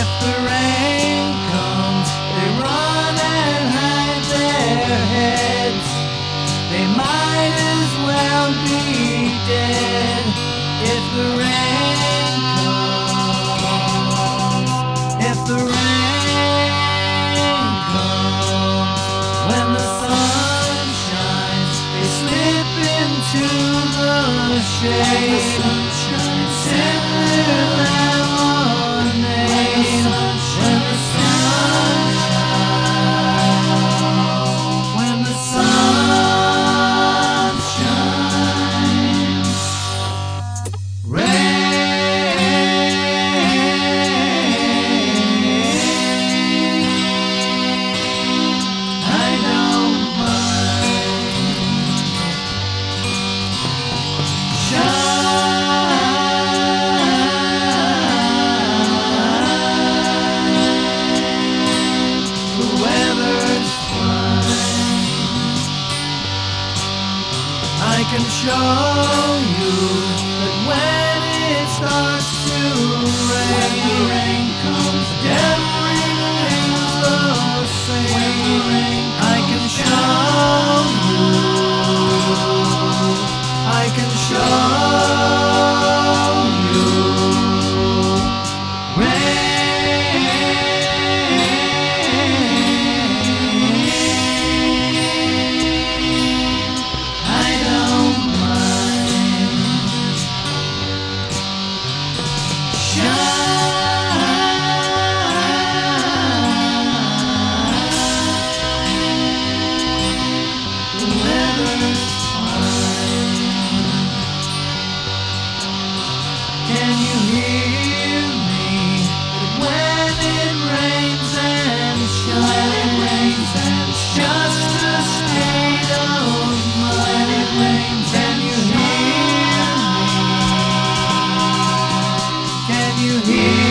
If the rain comes, they run and hide their heads. They might as well be dead. If the rain comes, if the rain comes, when the sun shines, they slip into the shade. Can show you here.